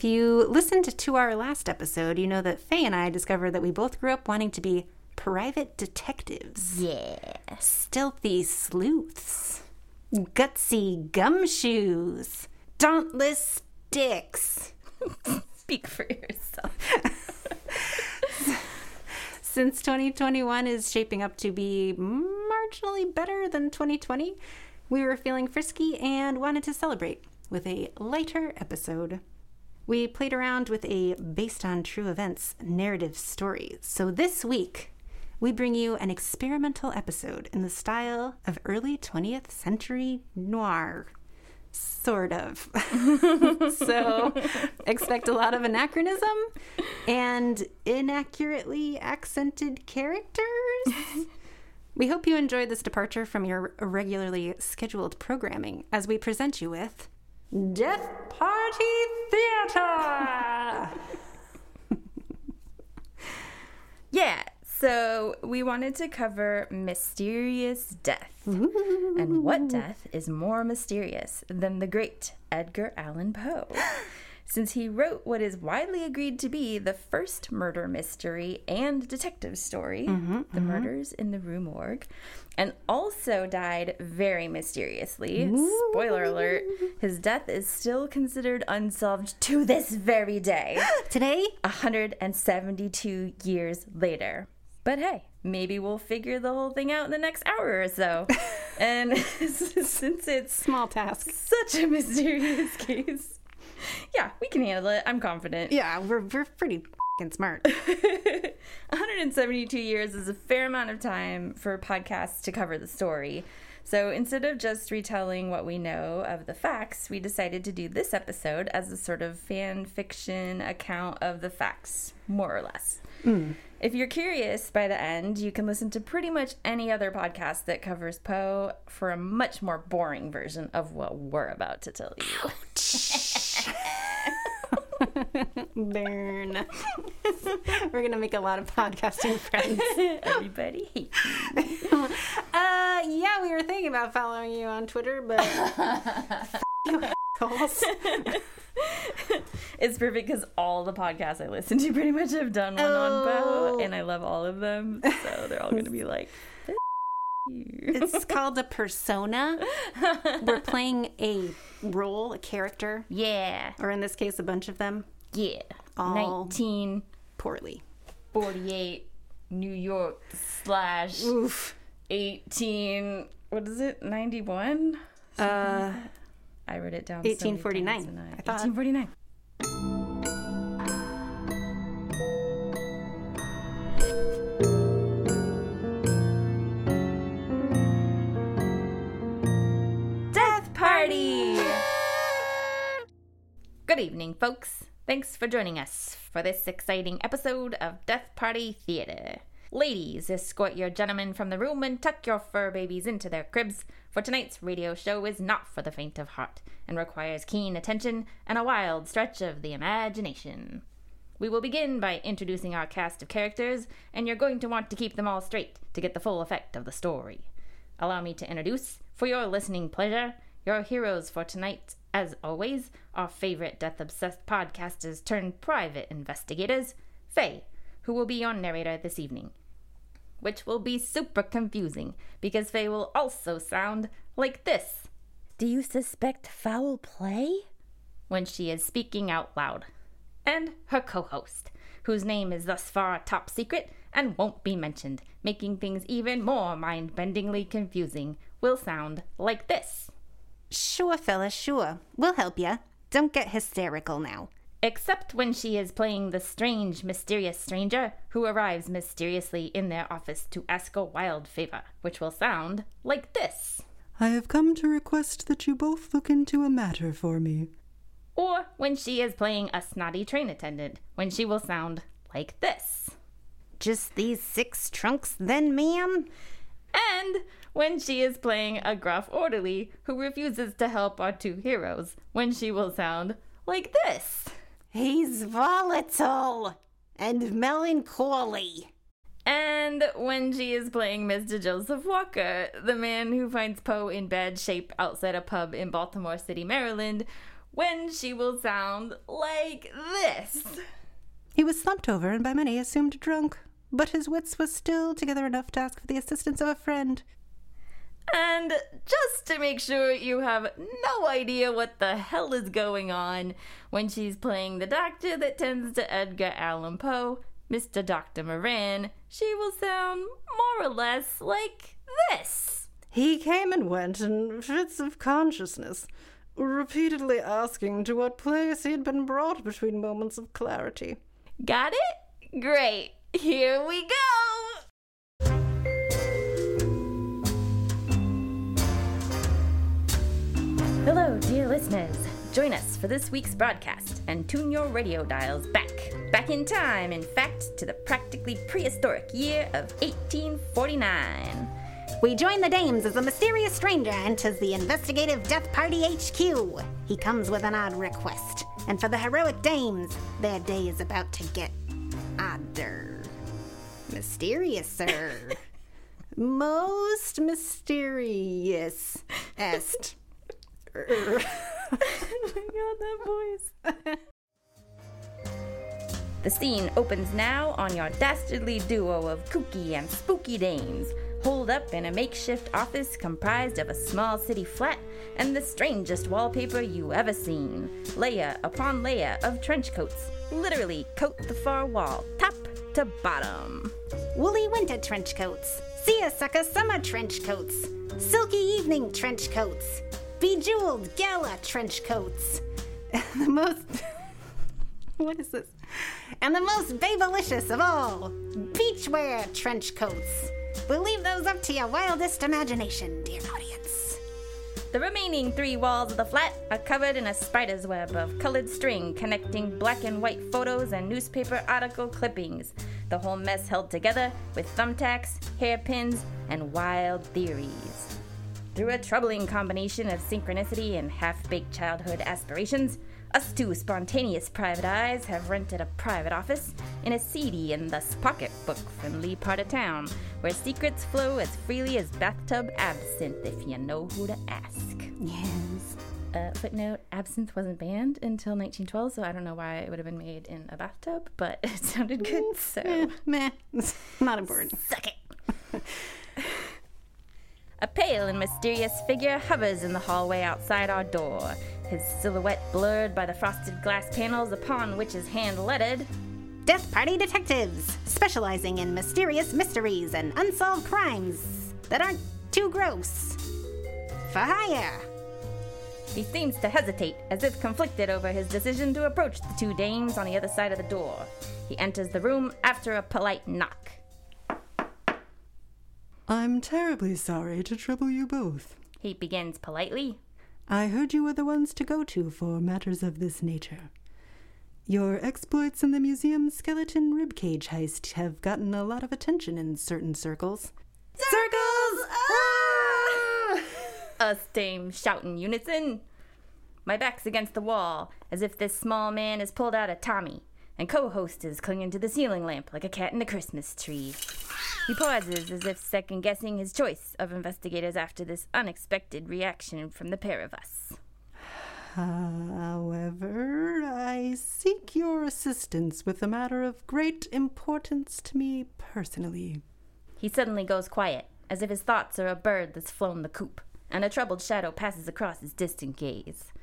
If you listened to our last episode, you know that Faye and I discovered that we both grew up wanting to be private detectives. Yeah. Stealthy sleuths. Gutsy gumshoes. Dauntless sticks. Speak for yourself. Since 2021 is shaping up to be marginally better than 2020, we were feeling frisky and wanted to celebrate with a lighter episode. We played around with a based on true events narrative story. So this week, we bring you an experimental episode in the style of early 20th century noir. Sort of. so expect a lot of anachronism and inaccurately accented characters. We hope you enjoyed this departure from your regularly scheduled programming as we present you with Death Party Theater! Yeah. So we wanted to cover mysterious death. And what death is more mysterious than the great Edgar Allan Poe? Since he wrote what is widely agreed to be the first murder mystery and detective story, mm-hmm, The mm-hmm. Murders in the Rue Morgue, and also died very mysteriously. Spoiler alert, his death is still considered unsolved to this very day. Today, 172 years later. But hey, maybe we'll figure the whole thing out in the next hour or so. and since it's small task. such a mysterious case, yeah, we can handle it. I'm confident. Yeah, we're, we're pretty fing smart. 172 years is a fair amount of time for podcasts to cover the story. So instead of just retelling what we know of the facts, we decided to do this episode as a sort of fan fiction account of the facts, more or less. Hmm. If you're curious by the end, you can listen to pretty much any other podcast that covers Poe for a much more boring version of what we're about to tell you. Burn. we're going to make a lot of podcasting friends. Everybody hates. Uh, yeah, we were thinking about following you on Twitter, but. You assholes. It's perfect because all the podcasts I listen to pretty much have done one on Oh. Poe, and I love all of them. So they're all going to be like, "F- It's called a persona. We're playing a role, a character, yeah, or in this case, a bunch of them, yeah. All- 1948 poorly. New York slash Oof. 18. What is it? 91? Uh, I wrote it down. so many 1849, times tonight. I thought. 1849. Death Party! Good evening, folks. Thanks for joining us for this exciting episode of Death Party Theater. Ladies, escort your gentlemen from the room and tuck your fur babies into their cribs, for tonight's radio show is not for the faint of heart and requires keen attention and a wild stretch of the imagination. We will begin by introducing our cast of characters, and you're going to want to keep them all straight to get the full effect of the story. Allow me to introduce, for your listening pleasure, your heroes for tonight, as always, our favorite death obsessed podcasters turned private investigators, Faye, who will be your narrator this evening. Which will be super confusing because they will also sound like this. Do you suspect foul play? When she is speaking out loud. And her co host, whose name is thus far top secret and won't be mentioned, making things even more mind bendingly confusing, will sound like this. Sure, fella, sure. We'll help ya. Don't get hysterical now. Except when she is playing the strange, mysterious stranger who arrives mysteriously in their office to ask a wild favor, which will sound like this. I have come to request that you both look into a matter for me. Or when she is playing a snotty train attendant, when she will sound like this. Just these six trunks, then, ma'am? And when she is playing a gruff orderly who refuses to help our two heroes, when she will sound like this. He's volatile and melancholy. And when she is playing Mr. Joseph Walker, the man who finds Poe in bad shape outside a pub in Baltimore City, Maryland, when she will sound like this. He was slumped over and by many assumed drunk, but his wits was still together enough to ask for the assistance of a friend. And just to make sure you have no idea what the hell is going on when she's playing the doctor that tends to Edgar Allan Poe, Mr. Dr. Moran, she will sound more or less like this. He came and went in fits of consciousness, repeatedly asking to what place he had been brought between moments of clarity. Got it? Great. Here we go. Hello, dear listeners. Join us for this week's broadcast and tune your radio dials back. Back in time, in fact, to the practically prehistoric year of 1849. We join the dames as a mysterious stranger enters the investigative Death Party HQ. He comes with an odd request, and for the heroic dames, their day is about to get odder. Mysterious, sir. Most mysterious. Est. my god, that voice. the scene opens now on your dastardly duo of kooky and spooky dames, holed up in a makeshift office comprised of a small city flat and the strangest wallpaper you ever seen. Layer upon layer of trench coats literally coat the far wall, top to bottom. Woolly winter trench coats, seersucker summer trench coats, silky evening trench coats, bejeweled gala trench coats. the most. what is this? And the most babylicious of all, beachwear trench coats. We'll leave those up to your wildest imagination, dear audience. The remaining three walls of the flat are covered in a spider's web of colored string connecting black and white photos and newspaper article clippings. The whole mess held together with thumbtacks, hairpins, and wild theories. Through a troubling combination of synchronicity and half baked childhood aspirations, us two spontaneous private eyes have rented a private office in a seedy and thus pocketbook friendly part of town where secrets flow as freely as bathtub absinthe if you know who to ask. Yes. Uh, footnote absinthe wasn't banned until 1912, so I don't know why it would have been made in a bathtub, but it sounded good, so. Eh, meh. Not important. Suck it! A pale and mysterious figure hovers in the hallway outside our door, his silhouette blurred by the frosted glass panels upon which is hand lettered. Death Party detectives, specializing in mysterious mysteries and unsolved crimes that aren't too gross. For hire. He seems to hesitate, as if conflicted over his decision to approach the two dames on the other side of the door. He enters the room after a polite knock. I'm terribly sorry to trouble you both. He begins politely. I heard you were the ones to go to for matters of this nature. Your exploits in the museum skeleton ribcage heist have gotten a lot of attention in certain circles. Circles! Ah! Us dames shout in unison. My back's against the wall, as if this small man has pulled out a Tommy, and co-host is clinging to the ceiling lamp like a cat in a Christmas tree. He pauses as if second guessing his choice of investigators after this unexpected reaction from the pair of us. However, I seek your assistance with a matter of great importance to me personally. He suddenly goes quiet, as if his thoughts are a bird that's flown the coop, and a troubled shadow passes across his distant gaze.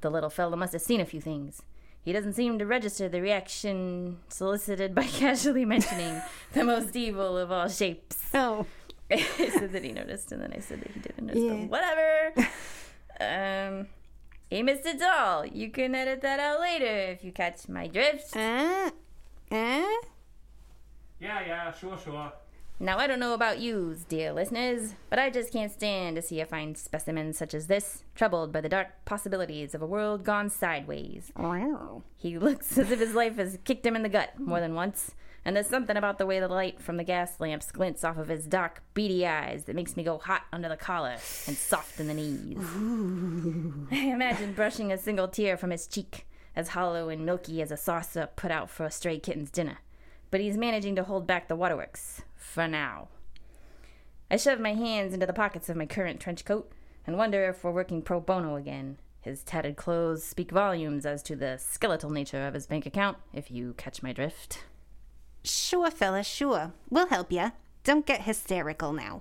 The little fellow must have seen a few things. He doesn't seem to register the reaction solicited by casually mentioning the most evil of all shapes. Oh. I said that he noticed, and then I said that he didn't notice. Yeah. But whatever. um, he missed it all. You can edit that out later if you catch my drift. Uh, uh? Yeah, yeah, sure, sure. Now, I don't know about yous, dear listeners, but I just can't stand to see a fine specimen such as this, troubled by the dark possibilities of a world gone sideways. Wow. He looks as if his life has kicked him in the gut more than once, and there's something about the way the light from the gas lamps glints off of his dark, beady eyes that makes me go hot under the collar and soft in the knees. I imagine brushing a single tear from his cheek, as hollow and milky as a saucer put out for a stray kitten's dinner. But he's managing to hold back the waterworks, for now. I shove my hands into the pockets of my current trench coat and wonder if we're working pro bono again. His tattered clothes speak volumes as to the skeletal nature of his bank account, if you catch my drift. Sure, fella, sure. We'll help ya. Don't get hysterical now.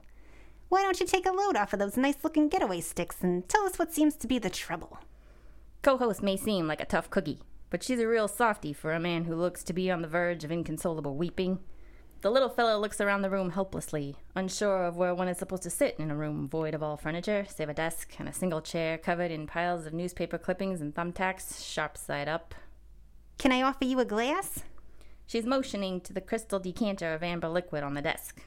Why don't you take a load off of those nice looking getaway sticks and tell us what seems to be the trouble? Co host may seem like a tough cookie, but she's a real softy for a man who looks to be on the verge of inconsolable weeping. The little fellow looks around the room helplessly, unsure of where one is supposed to sit in a room void of all furniture, save a desk and a single chair covered in piles of newspaper clippings and thumbtacks, sharp side up. Can I offer you a glass? She's motioning to the crystal decanter of amber liquid on the desk.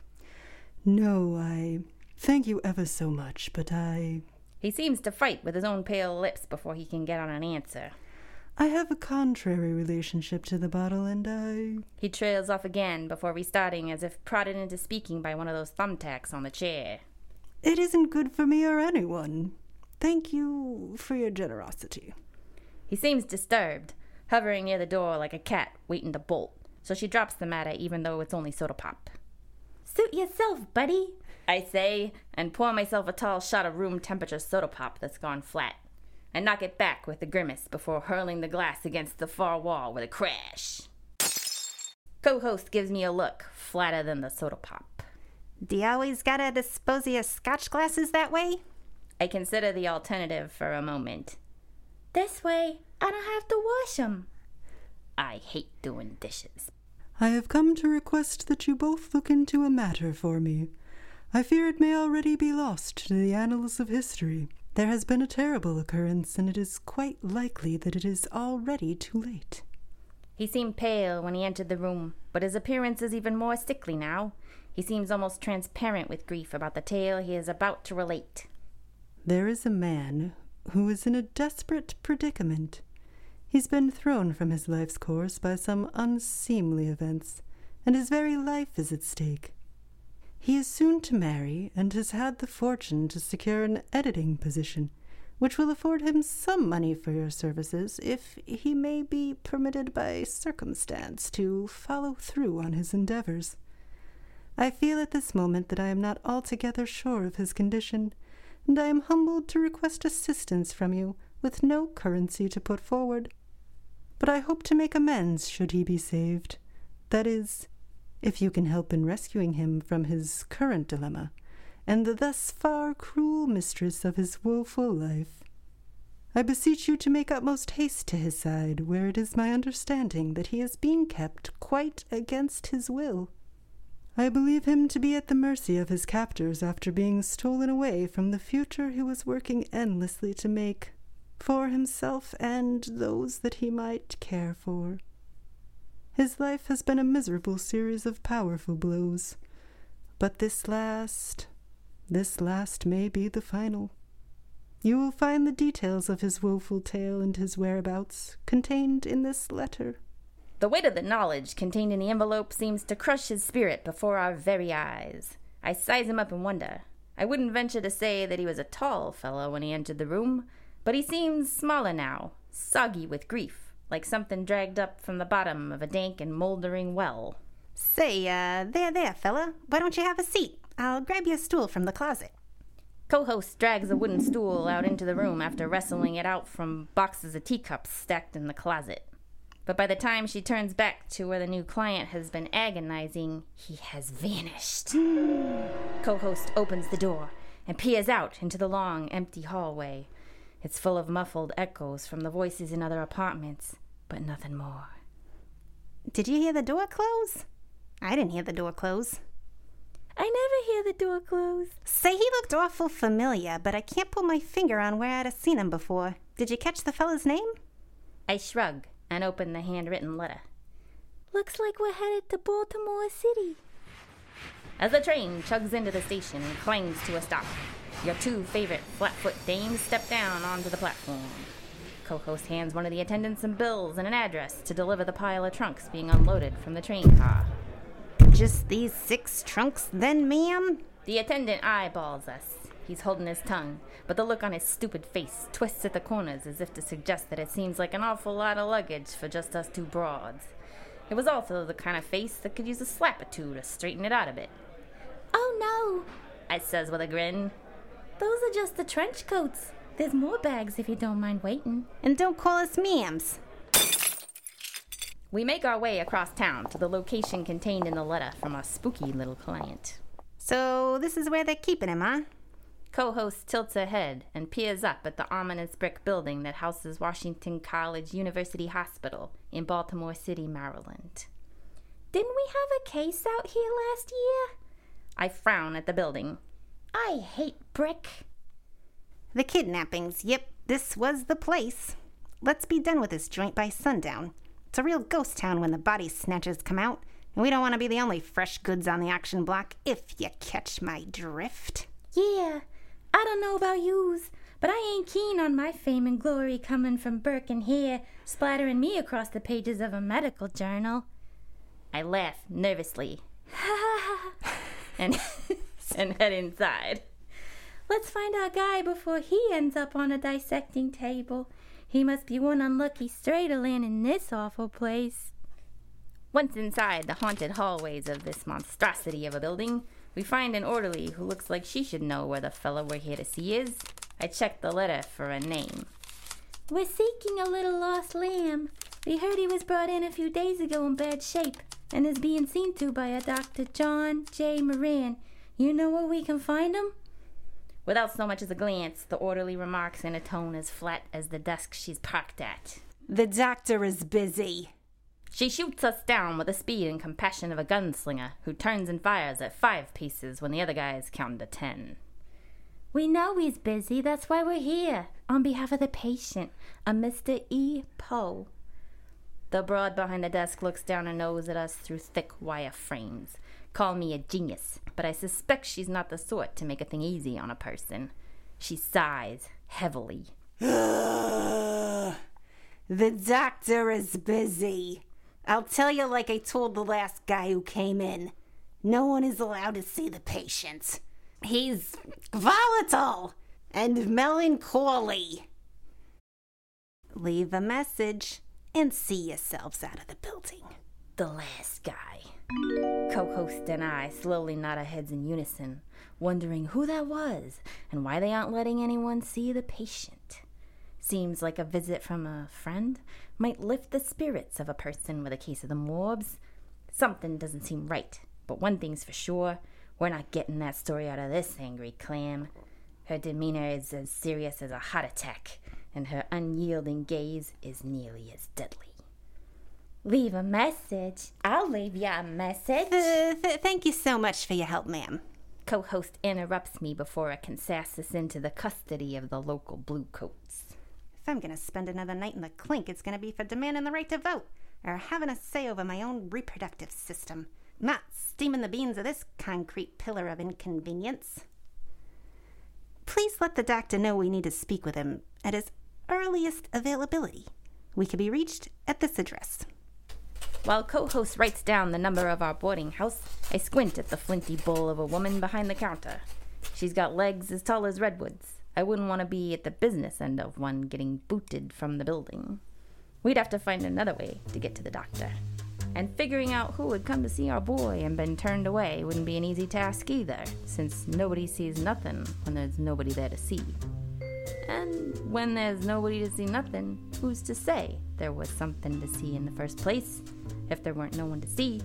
No, I. Thank you ever so much, but I. He seems to fight with his own pale lips before he can get on an answer. I have a contrary relationship to the bottle, and I. He trails off again before restarting as if prodded into speaking by one of those thumbtacks on the chair. It isn't good for me or anyone. Thank you for your generosity. He seems disturbed, hovering near the door like a cat waiting to bolt, so she drops the matter even though it's only soda pop. Suit yourself, buddy, I say, and pour myself a tall shot of room temperature soda pop that's gone flat. I knock it back with a grimace before hurling the glass against the far wall with a crash. Co host gives me a look, flatter than the soda pop. Do you always gotta dispose of your scotch glasses that way? I consider the alternative for a moment. This way, I don't have to wash 'em. I hate doing dishes. I have come to request that you both look into a matter for me. I fear it may already be lost to the annals of history. There has been a terrible occurrence, and it is quite likely that it is already too late. He seemed pale when he entered the room, but his appearance is even more sickly now. He seems almost transparent with grief about the tale he is about to relate. There is a man who is in a desperate predicament. He's been thrown from his life's course by some unseemly events, and his very life is at stake. He is soon to marry and has had the fortune to secure an editing position, which will afford him some money for your services if he may be permitted by circumstance to follow through on his endeavors. I feel at this moment that I am not altogether sure of his condition, and I am humbled to request assistance from you with no currency to put forward. But I hope to make amends should he be saved. That is, if you can help in rescuing him from his current dilemma, and the thus far cruel mistress of his woeful life. I beseech you to make utmost haste to his side, where it is my understanding that he is being kept quite against his will. I believe him to be at the mercy of his captors after being stolen away from the future he was working endlessly to make for himself and those that he might care for. His life has been a miserable series of powerful blows, but this last, this last may be the final. You will find the details of his woeful tale and his whereabouts contained in this letter. The weight of the knowledge contained in the envelope seems to crush his spirit before our very eyes. I size him up and wonder. I wouldn't venture to say that he was a tall fellow when he entered the room, but he seems smaller now, soggy with grief, like something dragged up from the bottom of a dank and moldering well. Say, uh, there, there, fella. Why don't you have a seat? I'll grab you a stool from the closet. Co host drags a wooden stool out into the room after wrestling it out from boxes of teacups stacked in the closet. But by the time she turns back to where the new client has been agonizing, he has vanished. Co host opens the door and peers out into the long, empty hallway. It's full of muffled echoes from the voices in other apartments, but nothing more. Did you hear the door close? I didn't hear the door close. I never hear the door close. Say, he looked awful familiar, but I can't put my finger on where I'd have seen him before. Did you catch the fellow's name? I shrug and open the handwritten letter. Looks like we're headed to Baltimore City. As the train chugs into the station and clangs to a stop, your two favorite flatfoot dames step down onto the platform. Co host hands one of the attendants some bills and an address to deliver the pile of trunks being unloaded from the train car. Just these six trunks, then, ma'am? The attendant eyeballs us. He's holding his tongue, but the look on his stupid face twists at the corners as if to suggest that it seems like an awful lot of luggage for just us two broads. It was also the kind of face that could use a slap or two to straighten it out a bit. Oh no, I says with a grin. Those are just the trench coats. There's more bags if you don't mind waiting. And don't call us ma'ams. We make our way across town to the location contained in the letter from our spooky little client. So this is where they're keeping him, huh? Co host tilts her head and peers up at the ominous brick building that houses Washington College University Hospital in Baltimore City, Maryland. Didn't we have a case out here last year? I frown at the building. I hate brick. The kidnappings. Yep, this was the place. Let's be done with this joint by sundown. It's a real ghost town when the body snatchers come out, and we don't want to be the only fresh goods on the auction block, if you catch my drift. Yeah, I don't know about yous, but I ain't keen on my fame and glory coming from Burke and Hare, splattering me across the pages of a medical journal. I laugh nervously. and and head inside. Let's find our guy before he ends up on a dissecting table. He must be one unlucky stray to land in this awful place. Once inside the haunted hallways of this monstrosity of a building, we find an orderly who looks like she should know where the fellow we're here to see is. I check the letter for a name. We're seeking a little lost lamb. We heard he was brought in a few days ago in bad shape and is being seen to by a Dr. John J. Moran. You know where we can find him? Without so much as a glance, the orderly remarks in a tone as flat as the desk she's parked at. The doctor is busy. She shoots us down with the speed and compassion of a gunslinger who turns and fires at five pieces when the other guys count to ten. We know he's busy, that's why we're here. On behalf of the patient, a Mr. E. Poe. The broad behind the desk looks down her nose at us through thick wire frames. Call me a genius, but I suspect she's not the sort to make a thing easy on a person. She sighs heavily. the doctor is busy. I'll tell you like I told the last guy who came in. No one is allowed to see the patient. He's volatile and melancholy. Leave a message and see yourselves out of the building. The last guy. Co host and I slowly nod our heads in unison, wondering who that was and why they aren't letting anyone see the patient. Seems like a visit from a friend might lift the spirits of a person with a case of the morbs. Something doesn't seem right, but one thing's for sure we're not getting that story out of this angry clam. Her demeanor is as serious as a heart attack, and her unyielding gaze is nearly as deadly. Leave a message. I'll leave you a message. Th- th- thank you so much for your help, ma'am. Co host interrupts me before I can sass us into the custody of the local bluecoats. If I'm going to spend another night in the clink, it's going to be for demanding the right to vote or having a say over my own reproductive system, not steaming the beans of this concrete pillar of inconvenience. Please let the doctor know we need to speak with him at his earliest availability. We can be reached at this address. While co host writes down the number of our boarding house, I squint at the flinty bull of a woman behind the counter. She's got legs as tall as redwoods. I wouldn't want to be at the business end of one getting booted from the building. We'd have to find another way to get to the doctor. And figuring out who would come to see our boy and been turned away wouldn't be an easy task either, since nobody sees nothing when there's nobody there to see. And when there's nobody to see nothing, who's to say there was something to see in the first place? If there weren't no one to see,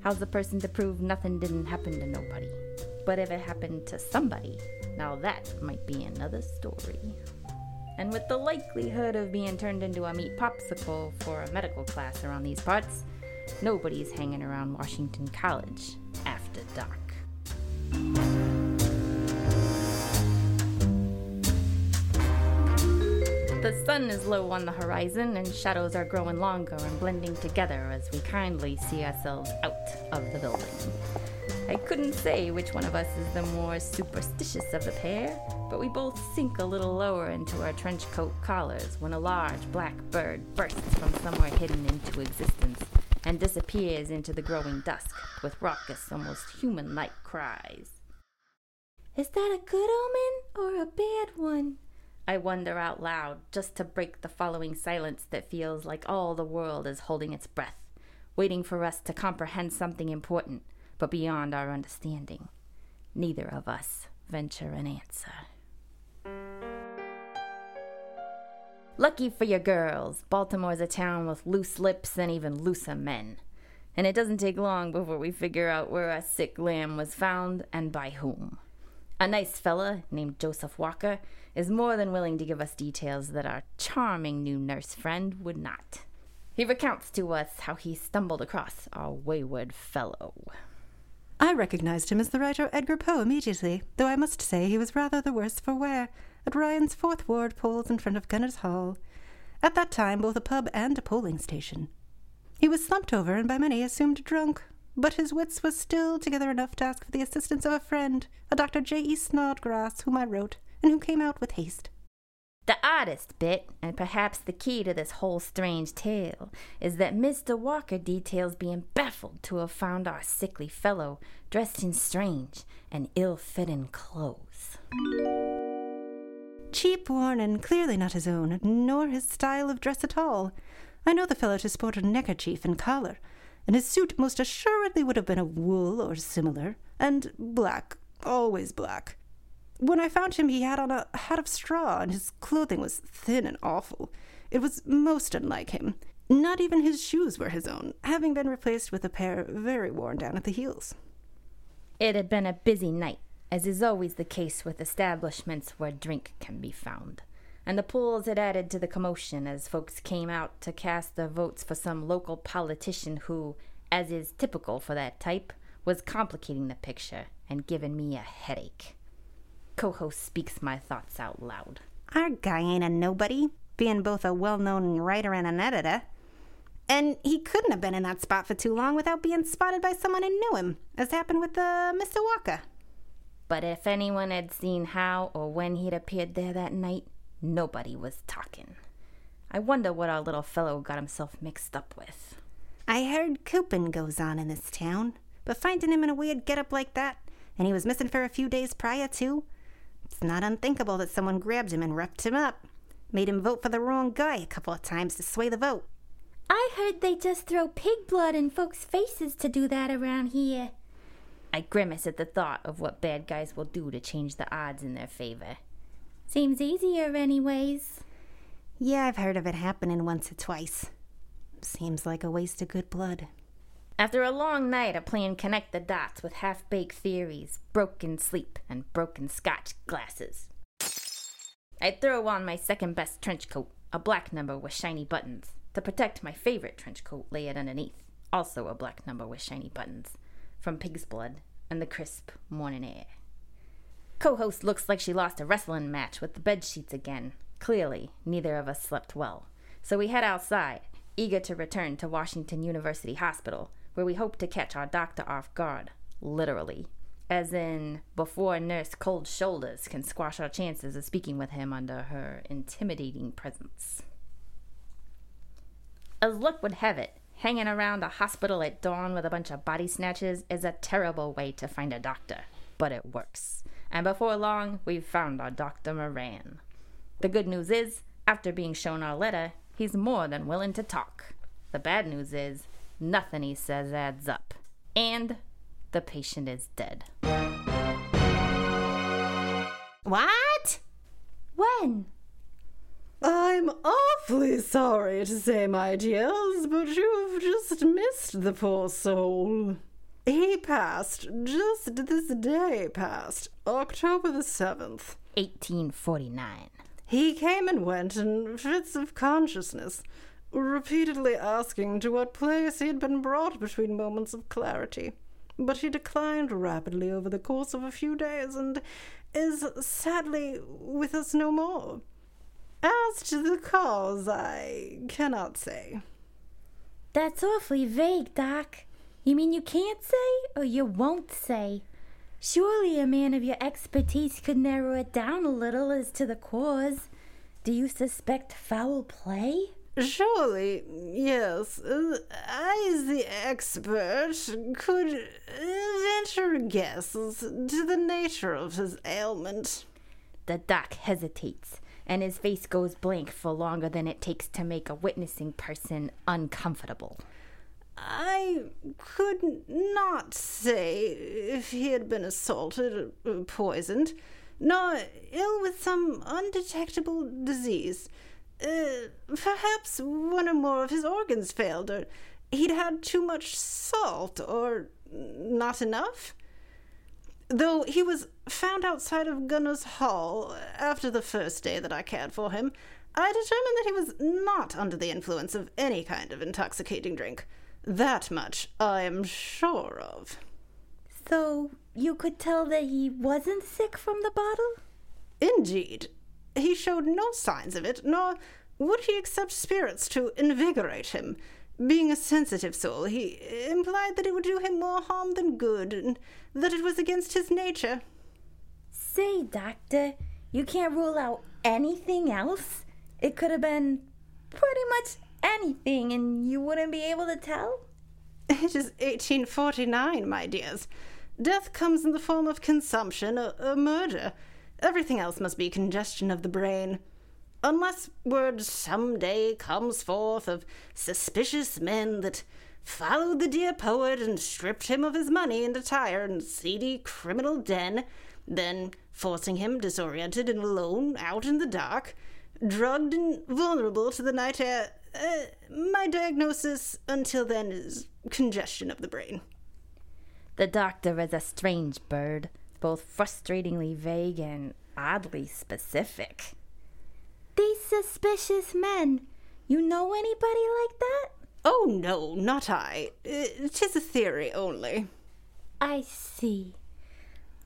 how's the person to prove nothing didn't happen to nobody? But if it happened to somebody, now that might be another story. And with the likelihood of being turned into a meat popsicle for a medical class around these parts, nobody's hanging around Washington College after dark. The sun is low on the horizon, and shadows are growing longer and blending together as we kindly see ourselves out of the building. I couldn't say which one of us is the more superstitious of the pair, but we both sink a little lower into our trench coat collars when a large black bird bursts from somewhere hidden into existence and disappears into the growing dusk with raucous, almost human like cries. Is that a good omen or a bad one? I wonder out loud, just to break the following silence that feels like all the world is holding its breath, waiting for us to comprehend something important, but beyond our understanding. Neither of us venture an answer. Lucky for your girls, Baltimore's a town with loose lips and even looser men. And it doesn't take long before we figure out where our sick lamb was found and by whom. A nice fella named Joseph Walker is more than willing to give us details that our charming new nurse friend would not. He recounts to us how he stumbled across our wayward fellow. I recognized him as the writer Edgar Poe immediately, though I must say he was rather the worse for wear at Ryan's Fourth Ward polls in front of Gunners Hall. At that time, both a pub and a polling station. He was slumped over and by many assumed drunk, but his wits was still together enough to ask for the assistance of a friend, a Dr. J. E. Snodgrass, whom I wrote, and who came out with haste. The oddest bit, and perhaps the key to this whole strange tale, is that Mr. Walker details being baffled to have found our sickly fellow dressed in strange and ill fitting clothes. Cheap, worn, and clearly not his own, nor his style of dress at all. I know the fellow to sport a neckerchief and collar, and his suit most assuredly would have been of wool or similar, and black, always black. When I found him, he had on a hat of straw, and his clothing was thin and awful. It was most unlike him. Not even his shoes were his own, having been replaced with a pair very worn down at the heels. It had been a busy night, as is always the case with establishments where drink can be found. And the pools had added to the commotion as folks came out to cast their votes for some local politician who, as is typical for that type, was complicating the picture and giving me a headache Coho speaks my thoughts out loud. Our guy ain't a nobody, being both a well known writer and an editor. And he couldn't have been in that spot for too long without being spotted by someone who knew him, as happened with uh, Mr. Walker. But if anyone had seen how or when he'd appeared there that night, nobody was talking. I wonder what our little fellow got himself mixed up with. I heard cooping goes on in this town, but finding him in a weird getup like that, and he was missing for a few days prior to, it's not unthinkable that someone grabbed him and roughed him up. Made him vote for the wrong guy a couple of times to sway the vote. I heard they just throw pig blood in folks' faces to do that around here. I grimace at the thought of what bad guys will do to change the odds in their favor. Seems easier, anyways. Yeah, I've heard of it happening once or twice. Seems like a waste of good blood. After a long night of playing connect the dots with half baked theories, broken sleep, and broken scotch glasses, I throw on my second best trench coat, a black number with shiny buttons, to protect my favorite trench coat layered underneath, also a black number with shiny buttons, from pig's blood and the crisp morning air. Co host looks like she lost a wrestling match with the bed sheets again. Clearly, neither of us slept well. So we head outside, eager to return to Washington University Hospital, where we hope to catch our doctor off guard, literally. As in, before Nurse Cold Shoulders can squash our chances of speaking with him under her intimidating presence. As luck would have it, hanging around a hospital at dawn with a bunch of body snatches is a terrible way to find a doctor, but it works. And before long, we've found our Dr. Moran. The good news is, after being shown our letter, he's more than willing to talk. The bad news is, Nothing he says adds up. And the patient is dead. What? When? I'm awfully sorry to say, my dears, but you've just missed the poor soul. He passed just this day past, October the 7th. 1849. He came and went in fits of consciousness, repeatedly asking to what place he had been brought between moments of clarity. But he declined rapidly over the course of a few days and is sadly with us no more. As to the cause, I cannot say. That's awfully vague, Doc. You mean you can't say, or you won't say? Surely a man of your expertise could narrow it down a little as to the cause. Do you suspect foul play? Surely, yes. Uh, I, as the expert, could venture guesses to the nature of his ailment. The doc hesitates, and his face goes blank for longer than it takes to make a witnessing person uncomfortable. I could not say if he had been assaulted or poisoned, nor ill with some undetectable disease. uh, perhaps one or more of his organs failed, or he'd had too much salt, or not enough. Though he was found outside of Gunner's Hall after the first day that I cared for him, I determined that he was not under the influence of any kind of intoxicating drink. That much I am sure of. So you could tell that he wasn't sick from the bottle? Indeed, he showed no signs of it, nor would he accept spirits to invigorate him. Being a sensitive soul, he implied that it would do him more harm than good, and that it was against his nature. Say, Doctor, you can't rule out anything else? It could have been pretty much anything, and you wouldn't be able to tell? It is 1849, my dears. Death comes in the form of consumption, a, a murder. Everything else must be congestion of the brain. Unless word some day comes forth of suspicious men that followed the dear poet and stripped him of his money and attire in seedy criminal den, then forcing him disoriented and alone out in the dark, drugged and vulnerable to the night air. Uh, my diagnosis until then is congestion of the brain. The doctor is a strange bird, both frustratingly vague and oddly specific. These suspicious men. You know anybody like that? Oh, no, not I. It is a theory only. I see.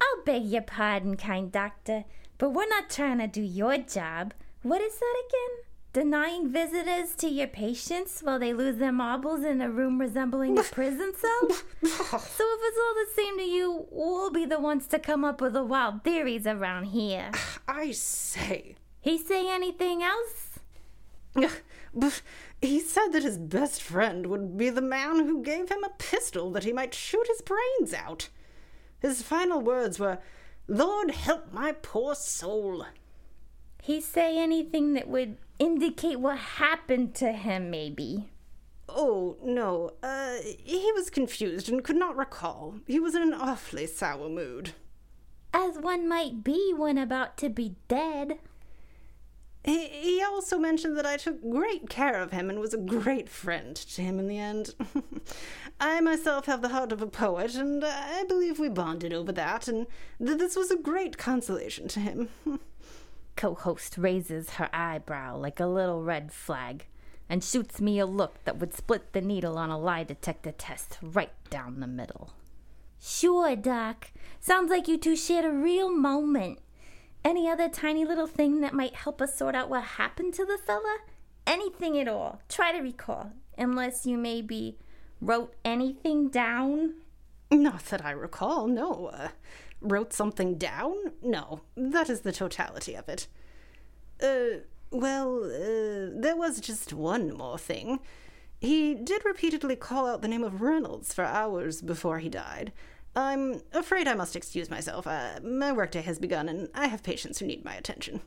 I'll beg your pardon, kind doctor, but we're not trying to do your job. What is that again? Denying visitors to your patients while they lose their marbles in a room resembling a prison cell? so if it's all the same to you, we'll be the ones to come up with the wild theories around here. I say. He say anything else? He said that his best friend would be the man who gave him a pistol that he might shoot his brains out. His final words were, Lord help my poor soul. He say anything that would indicate what happened to him, maybe? Oh, no. Uh, he was confused and could not recall. He was in an awfully sour mood. As one might be when about to be dead. He, he also mentioned that I took great care of him and was a great friend to him in the end. I myself have the heart of a poet, and I believe we bonded over that, and that this was a great consolation to him. Co host raises her eyebrow like a little red flag and shoots me a look that would split the needle on a lie detector test right down the middle. Sure, Doc. Sounds like you two shared a real moment. Any other tiny little thing that might help us sort out what happened to the fella? Anything at all. Try to recall. Unless you maybe wrote anything down? Not that I recall, no. Uh, wrote something down? No, that is the totality of it. Uh, well, uh, there was just one more thing. He did repeatedly call out the name of Reynolds for hours before he died. I'm afraid I must excuse myself. Uh, my workday has begun, and I have patients who need my attention.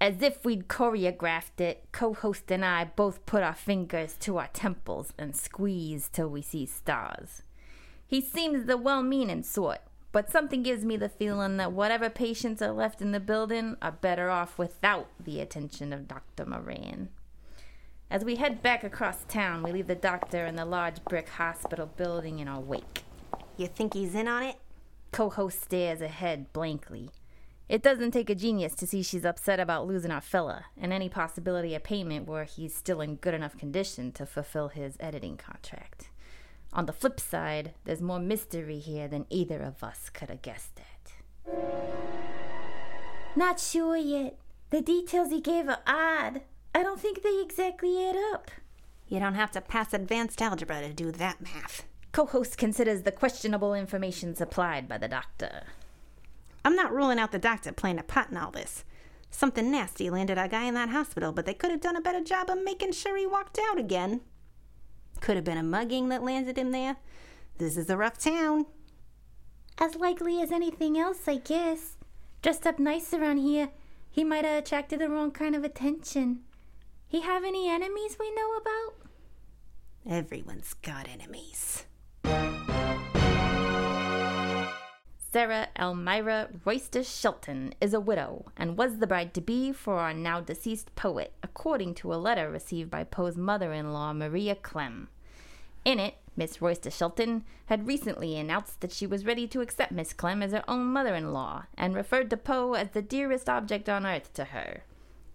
As if we'd choreographed it, co host and I both put our fingers to our temples and squeeze till we see stars. He seems the well meaning sort, but something gives me the feeling that whatever patients are left in the building are better off without the attention of Dr. Moran. As we head back across town, we leave the doctor in the large brick hospital building in our wake. You think he's in on it? Co host stares ahead blankly. It doesn't take a genius to see she's upset about losing our fella and any possibility of payment where he's still in good enough condition to fulfill his editing contract. On the flip side, there's more mystery here than either of us could have guessed at. Not sure yet. The details he gave are odd. I don't think they exactly add up. You don't have to pass advanced algebra to do that math. Co host considers the questionable information supplied by the doctor. I'm not ruling out the doctor playing a part in all this. Something nasty landed our guy in that hospital, but they could have done a better job of making sure he walked out again. Could have been a mugging that landed him there. This is a rough town. As likely as anything else, I guess. Dressed up nice around here, he might have attracted the wrong kind of attention. He have any enemies we know about? Everyone's got enemies. Sarah Elmira Royster Shelton is a widow and was the bride to be for our now deceased poet, according to a letter received by Poe's mother in law, Maria Clemm. In it, Miss Royster Shelton had recently announced that she was ready to accept Miss Clemm as her own mother in law and referred to Poe as the dearest object on earth to her.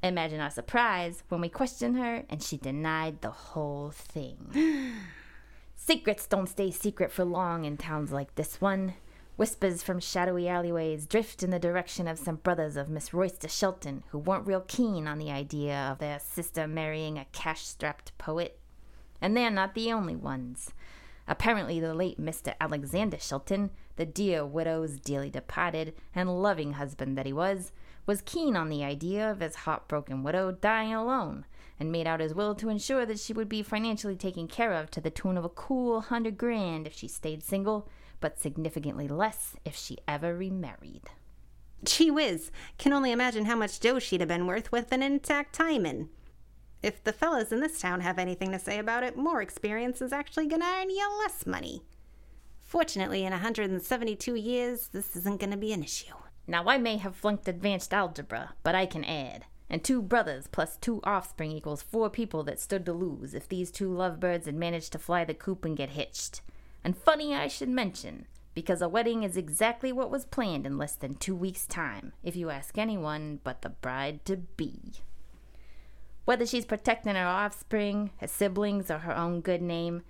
Imagine our surprise when we questioned her and she denied the whole thing. Secrets don't stay secret for long in towns like this one. Whispers from shadowy alleyways drift in the direction of some brothers of Miss Royster Shelton who weren't real keen on the idea of their sister marrying a cash strapped poet. And they're not the only ones. Apparently, the late Mr. Alexander Shelton, the dear widow's dearly departed and loving husband that he was, was keen on the idea of his heartbroken widow dying alone, and made out his will to ensure that she would be financially taken care of to the tune of a cool hundred grand if she stayed single, but significantly less if she ever remarried. Gee whiz, can only imagine how much dough she'd have been worth with an intact hymen. If the fellas in this town have anything to say about it, more experience is actually gonna earn you less money. Fortunately, in 172 years, this isn't gonna be an issue. Now, I may have flunked advanced algebra, but I can add. And two brothers plus two offspring equals four people that stood to lose if these two lovebirds had managed to fly the coop and get hitched. And funny I should mention, because a wedding is exactly what was planned in less than two weeks' time, if you ask anyone but the bride to be. Whether she's protecting her offspring, her siblings, or her own good name,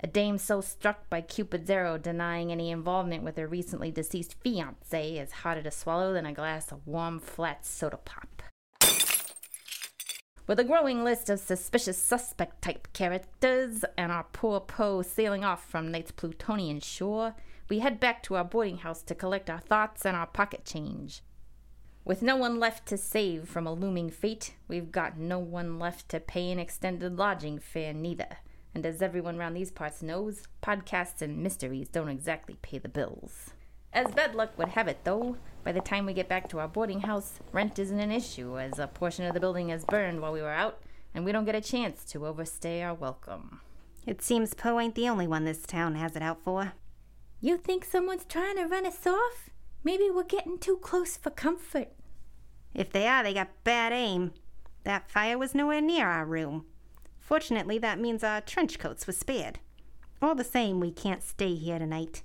a dame so struck by Cupid's arrow denying any involvement with her recently deceased fiance is harder to swallow than a glass of warm, flat soda pop. With a growing list of suspicious suspect type characters and our poor Poe sailing off from night's Plutonian shore, we head back to our boarding house to collect our thoughts and our pocket change. With no one left to save from a looming fate, we've got no one left to pay an extended lodging fare neither. And as everyone round these parts knows, podcasts and mysteries don't exactly pay the bills. As bad luck would have it, though, by the time we get back to our boarding house, rent isn't an issue, as a portion of the building is burned while we were out, and we don't get a chance to overstay our welcome. It seems Poe ain't the only one this town has it out for. You think someone's trying to run us off? Maybe we're getting too close for comfort. If they are, they got bad aim. That fire was nowhere near our room. Fortunately, that means our trench coats were spared. All the same, we can't stay here tonight.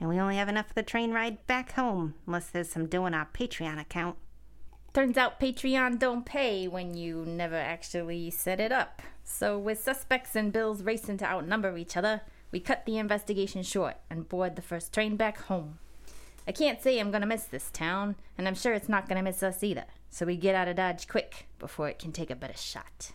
And we only have enough for the train ride back home, unless there's some dough in our Patreon account. Turns out Patreon don't pay when you never actually set it up. So, with suspects and bills racing to outnumber each other, we cut the investigation short and board the first train back home. I can't say I'm gonna miss this town, and I'm sure it's not gonna miss us either. So we get out of Dodge quick before it can take a better shot.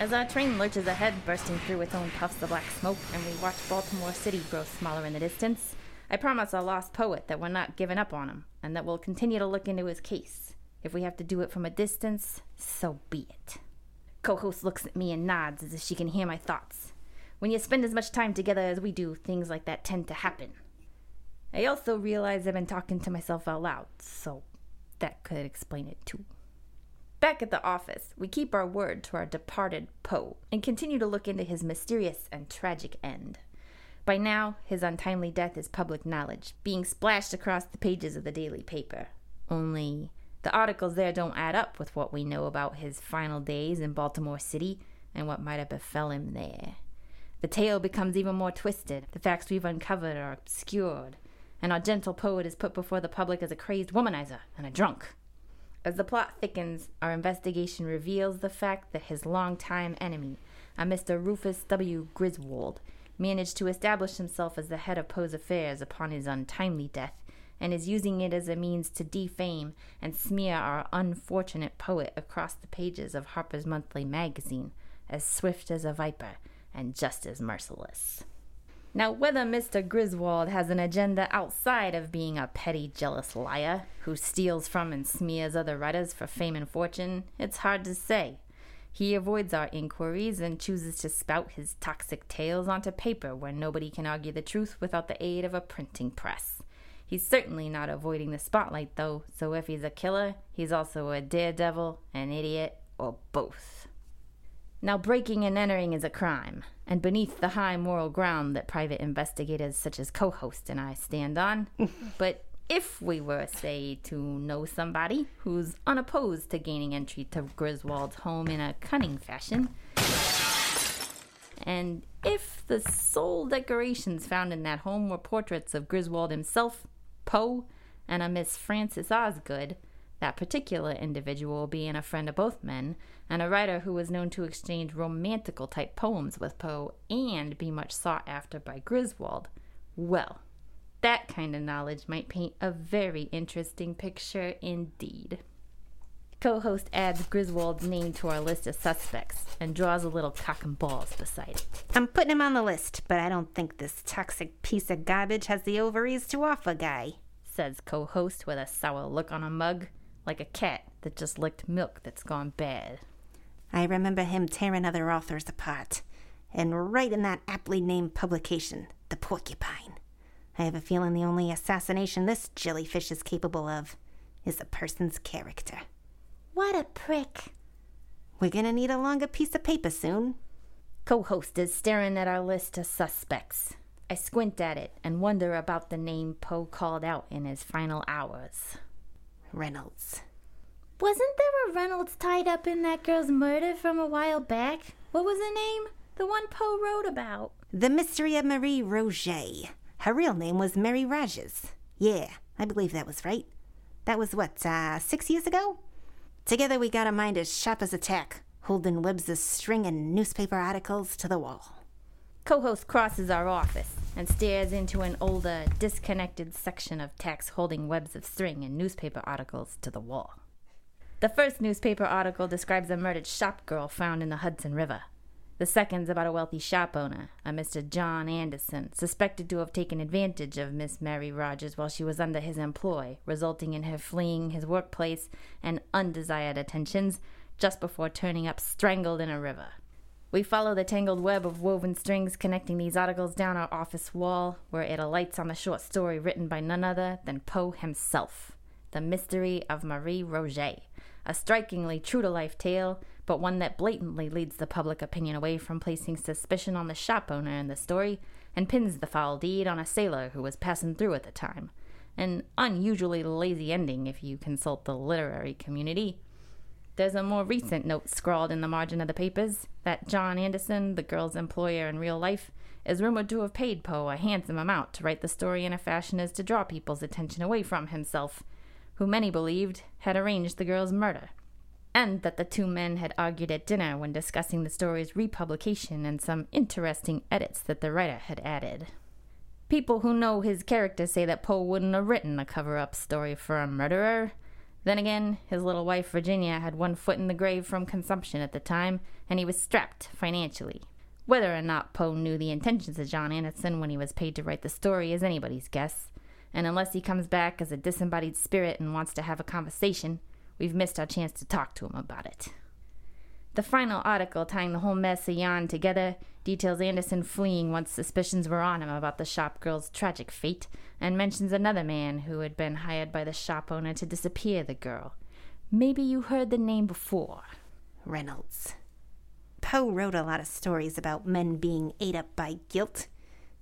As our train lurches ahead, bursting through its own puffs of black smoke, and we watch Baltimore City grow smaller in the distance, I promise our lost poet that we're not giving up on him, and that we'll continue to look into his case. If we have to do it from a distance, so be it. Co host looks at me and nods as if she can hear my thoughts. When you spend as much time together as we do, things like that tend to happen. I also realize I've been talking to myself out loud, so that could explain it too. Back at the office, we keep our word to our departed Poe and continue to look into his mysterious and tragic end. By now, his untimely death is public knowledge, being splashed across the pages of the daily paper. Only, the articles there don't add up with what we know about his final days in Baltimore City and what might have befell him there. The tale becomes even more twisted, the facts we've uncovered are obscured, and our gentle poet is put before the public as a crazed womanizer and a drunk. As the plot thickens, our investigation reveals the fact that his longtime enemy, a Mr. Rufus W. Griswold, managed to establish himself as the head of Poe's affairs upon his untimely death, and is using it as a means to defame and smear our unfortunate poet across the pages of Harper's Monthly magazine, as swift as a viper and just as merciless. Now, whether Mr. Griswold has an agenda outside of being a petty, jealous liar who steals from and smears other writers for fame and fortune, it's hard to say. He avoids our inquiries and chooses to spout his toxic tales onto paper where nobody can argue the truth without the aid of a printing press. He's certainly not avoiding the spotlight, though, so if he's a killer, he's also a daredevil, an idiot, or both. Now, breaking and entering is a crime, and beneath the high moral ground that private investigators such as co host and I stand on. but if we were, say, to know somebody who's unopposed to gaining entry to Griswold's home in a cunning fashion, and if the sole decorations found in that home were portraits of Griswold himself, Poe, and a Miss Frances Osgood, that particular individual being a friend of both men, and a writer who was known to exchange romantical type poems with Poe and be much sought after by Griswold, well, that kind of knowledge might paint a very interesting picture indeed. Co host adds Griswold's name to our list of suspects and draws a little cock and balls beside it. I'm putting him on the list, but I don't think this toxic piece of garbage has the ovaries to offer, guy. Says co host with a sour look on a mug, like a cat that just licked milk that's gone bad. I remember him tearing other authors apart, and right in that aptly named publication, The Porcupine. I have a feeling the only assassination this jellyfish is capable of is a person's character. What a prick. We're gonna need a longer piece of paper soon. Co host is staring at our list of suspects. I squint at it and wonder about the name Poe called out in his final hours. Reynolds. Wasn't there a Reynolds tied up in that girl's murder from a while back? What was her name? The one Poe wrote about. The Mystery of Marie Roget. Her real name was Mary Rogers. Yeah, I believe that was right. That was what, uh, six years ago? Together we got a mind as sharp as a tack, holding webs of string and newspaper articles to the wall. Co host crosses our office and stares into an older, disconnected section of text holding webs of string and newspaper articles to the wall. The first newspaper article describes a murdered shop girl found in the Hudson River. The second's about a wealthy shop owner, a Mr. John Anderson, suspected to have taken advantage of Miss Mary Rogers while she was under his employ, resulting in her fleeing his workplace and undesired attentions just before turning up strangled in a river. We follow the tangled web of woven strings connecting these articles down our office wall, where it alights on the short story written by none other than Poe himself The Mystery of Marie Roget, a strikingly true to life tale, but one that blatantly leads the public opinion away from placing suspicion on the shop owner in the story and pins the foul deed on a sailor who was passing through at the time. An unusually lazy ending if you consult the literary community. There's a more recent note scrawled in the margin of the papers that John Anderson, the girl's employer in real life, is rumored to have paid Poe a handsome amount to write the story in a fashion as to draw people's attention away from himself, who many believed had arranged the girl's murder, and that the two men had argued at dinner when discussing the story's republication and some interesting edits that the writer had added. People who know his character say that Poe wouldn't have written a cover up story for a murderer. Then again, his little wife Virginia had one foot in the grave from consumption at the time, and he was strapped financially. Whether or not Poe knew the intentions of John Anderson when he was paid to write the story is anybody's guess, and unless he comes back as a disembodied spirit and wants to have a conversation, we've missed our chance to talk to him about it. The final article, tying the whole mess of yarn together, details Anderson fleeing once suspicions were on him about the shop girl's tragic fate, and mentions another man who had been hired by the shop owner to disappear the girl. Maybe you heard the name before. Reynolds. Poe wrote a lot of stories about men being ate up by guilt.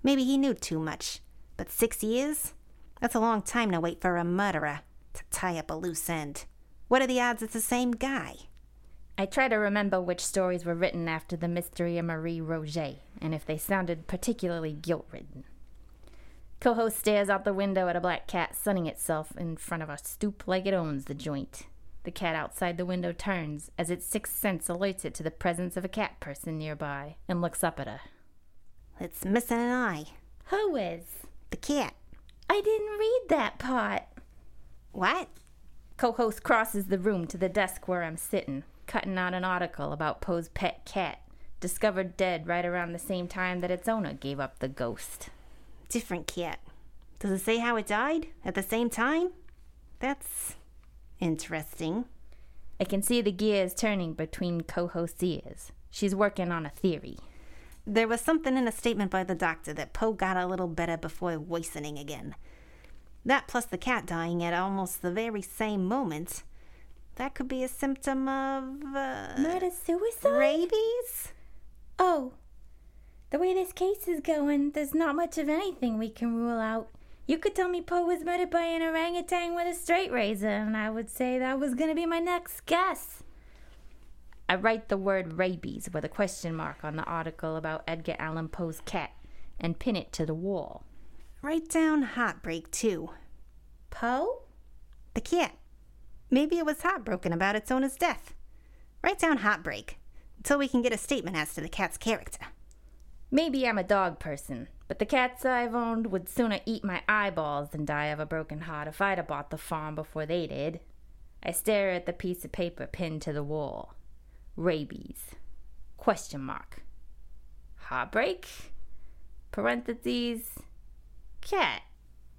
Maybe he knew too much. But six years? That's a long time to wait for a murderer to tie up a loose end. What are the odds it's the same guy? I try to remember which stories were written after the mystery of Marie Roget, and if they sounded particularly guilt ridden. Co host stares out the window at a black cat sunning itself in front of a stoop like it owns the joint. The cat outside the window turns as its sixth sense alerts it to the presence of a cat person nearby and looks up at her. It's missing an eye. Who is? The cat. I didn't read that part. What? Co host crosses the room to the desk where I'm sitting, cutting out an article about Poe's pet cat, discovered dead right around the same time that its owner gave up the ghost. Different cat. Does it say how it died? At the same time? That's interesting. I can see the gears turning between co host's ears. She's working on a theory. There was something in a statement by the doctor that Poe got a little better before worsening again. That plus the cat dying at almost the very same moment. that could be a symptom of uh, Murder suicide? rabies. Oh. The way this case is going, there's not much of anything we can rule out. You could tell me Poe was murdered by an orangutan with a straight razor, and I would say that was gonna be my next guess. I write the word rabies with a question mark on the article about Edgar Allan Poe's cat and pin it to the wall. Write down heartbreak too. Poe? The cat. Maybe it was heartbroken about its owner's death. Write down heartbreak until we can get a statement as to the cat's character. Maybe I'm a dog person, but the cats I've owned would sooner eat my eyeballs than die of a broken heart if I'd have bought the farm before they did. I stare at the piece of paper pinned to the wall. Rabies. Question mark. Heartbreak? Parentheses. Cat.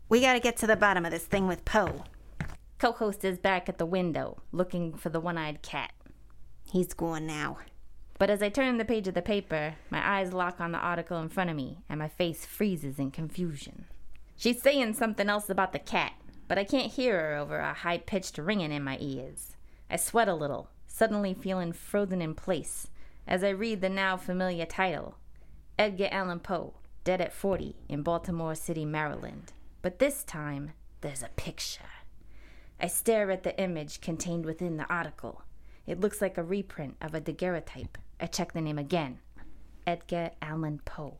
We gotta get to the bottom of this thing with Poe. Co host is back at the window, looking for the one eyed cat. He's gone now. But as I turn the page of the paper, my eyes lock on the article in front of me, and my face freezes in confusion. She's saying something else about the cat, but I can't hear her over a high pitched ringing in my ears. I sweat a little, suddenly feeling frozen in place, as I read the now familiar title Edgar Allan Poe, dead at 40, in Baltimore City, Maryland. But this time, there's a picture. I stare at the image contained within the article. It looks like a reprint of a daguerreotype. I check the name again Edgar Allan Poe.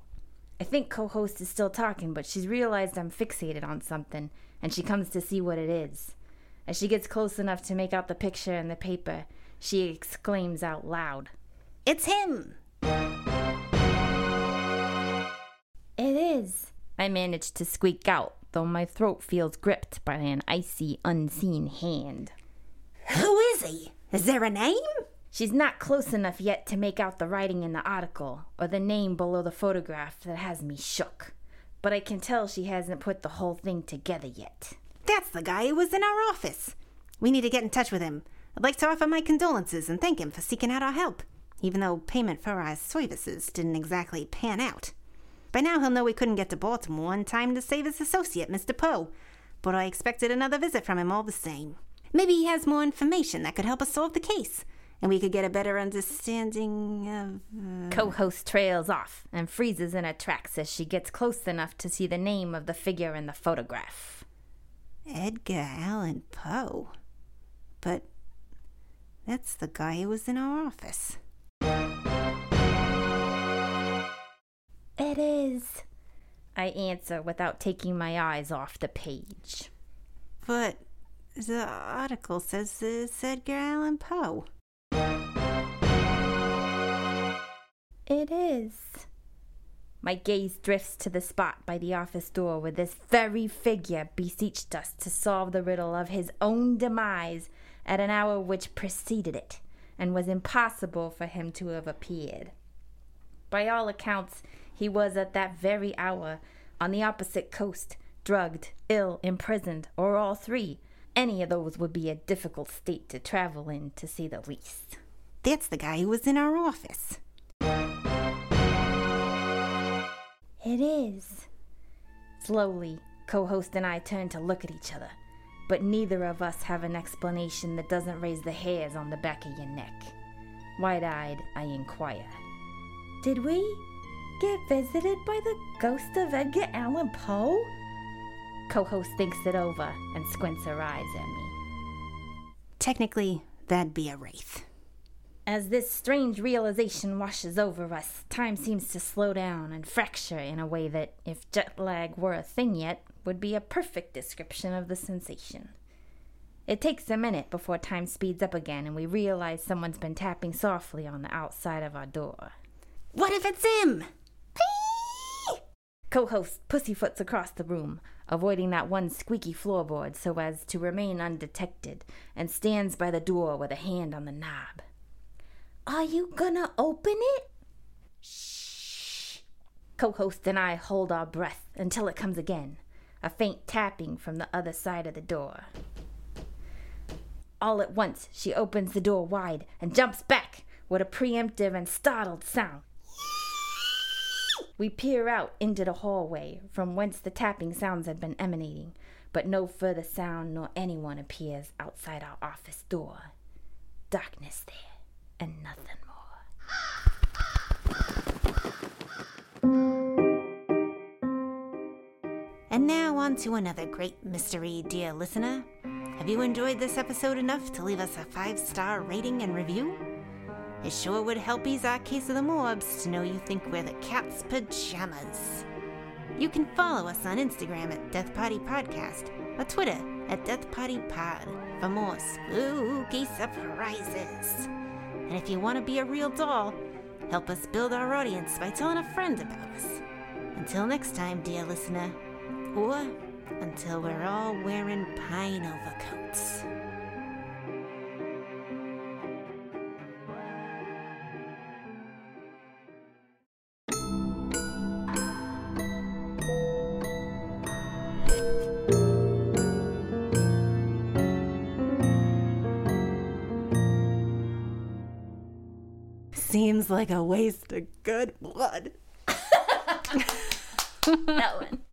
I think co host is still talking, but she's realized I'm fixated on something, and she comes to see what it is. As she gets close enough to make out the picture in the paper, she exclaims out loud, It's him! It is. I manage to squeak out, though my throat feels gripped by an icy, unseen hand. Who is he? Is there a name? She's not close enough yet to make out the writing in the article or the name below the photograph that has me shook. But I can tell she hasn't put the whole thing together yet. That's the guy who was in our office. We need to get in touch with him. I'd like to offer my condolences and thank him for seeking out our help, even though payment for our services didn't exactly pan out. By now he'll know we couldn't get to Baltimore in time to save his associate, Mr. Poe, but I expected another visit from him all the same. Maybe he has more information that could help us solve the case, and we could get a better understanding of. Uh... Co host trails off and freezes in her tracks as she gets close enough to see the name of the figure in the photograph. Edgar Allan Poe. But that's the guy who was in our office. It is. I answer without taking my eyes off the page. But the article says it's Edgar Allan Poe. It is. My gaze drifts to the spot by the office door where this very figure beseeched us to solve the riddle of his own demise at an hour which preceded it, and was impossible for him to have appeared. By all accounts, he was at that very hour on the opposite coast, drugged, ill, imprisoned, or all three. Any of those would be a difficult state to travel in, to say the least. That's the guy who was in our office. It is. Slowly, co host and I turn to look at each other, but neither of us have an explanation that doesn't raise the hairs on the back of your neck. Wide eyed, I inquire. Did we get visited by the ghost of Edgar Allan Poe? Co host thinks it over and squints her eyes at me. Technically, that'd be a wraith. As this strange realization washes over us, time seems to slow down and fracture in a way that, if jet lag were a thing yet, would be a perfect description of the sensation. It takes a minute before time speeds up again and we realize someone's been tapping softly on the outside of our door. What if it's him? Co host pussyfoots across the room, avoiding that one squeaky floorboard so as to remain undetected, and stands by the door with a hand on the knob. Are you gonna open it? Shh. Co host and I hold our breath until it comes again, a faint tapping from the other side of the door. All at once, she opens the door wide and jumps back with a preemptive and startled sound. We peer out into the hallway from whence the tapping sounds had been emanating, but no further sound nor anyone appears outside our office door. darkness there and nothing more. And now on to another great mystery, dear listener. Have you enjoyed this episode enough to leave us a five star rating and review? It sure would help ease our case of the morbs to know you think we're the cat's pajamas. You can follow us on Instagram at Death Party Podcast or Twitter at Death Party Pod for more spooky surprises. And if you want to be a real doll, help us build our audience by telling a friend about us. Until next time, dear listener, or until we're all wearing pine overcoats. Seems like a waste of good blood. That one.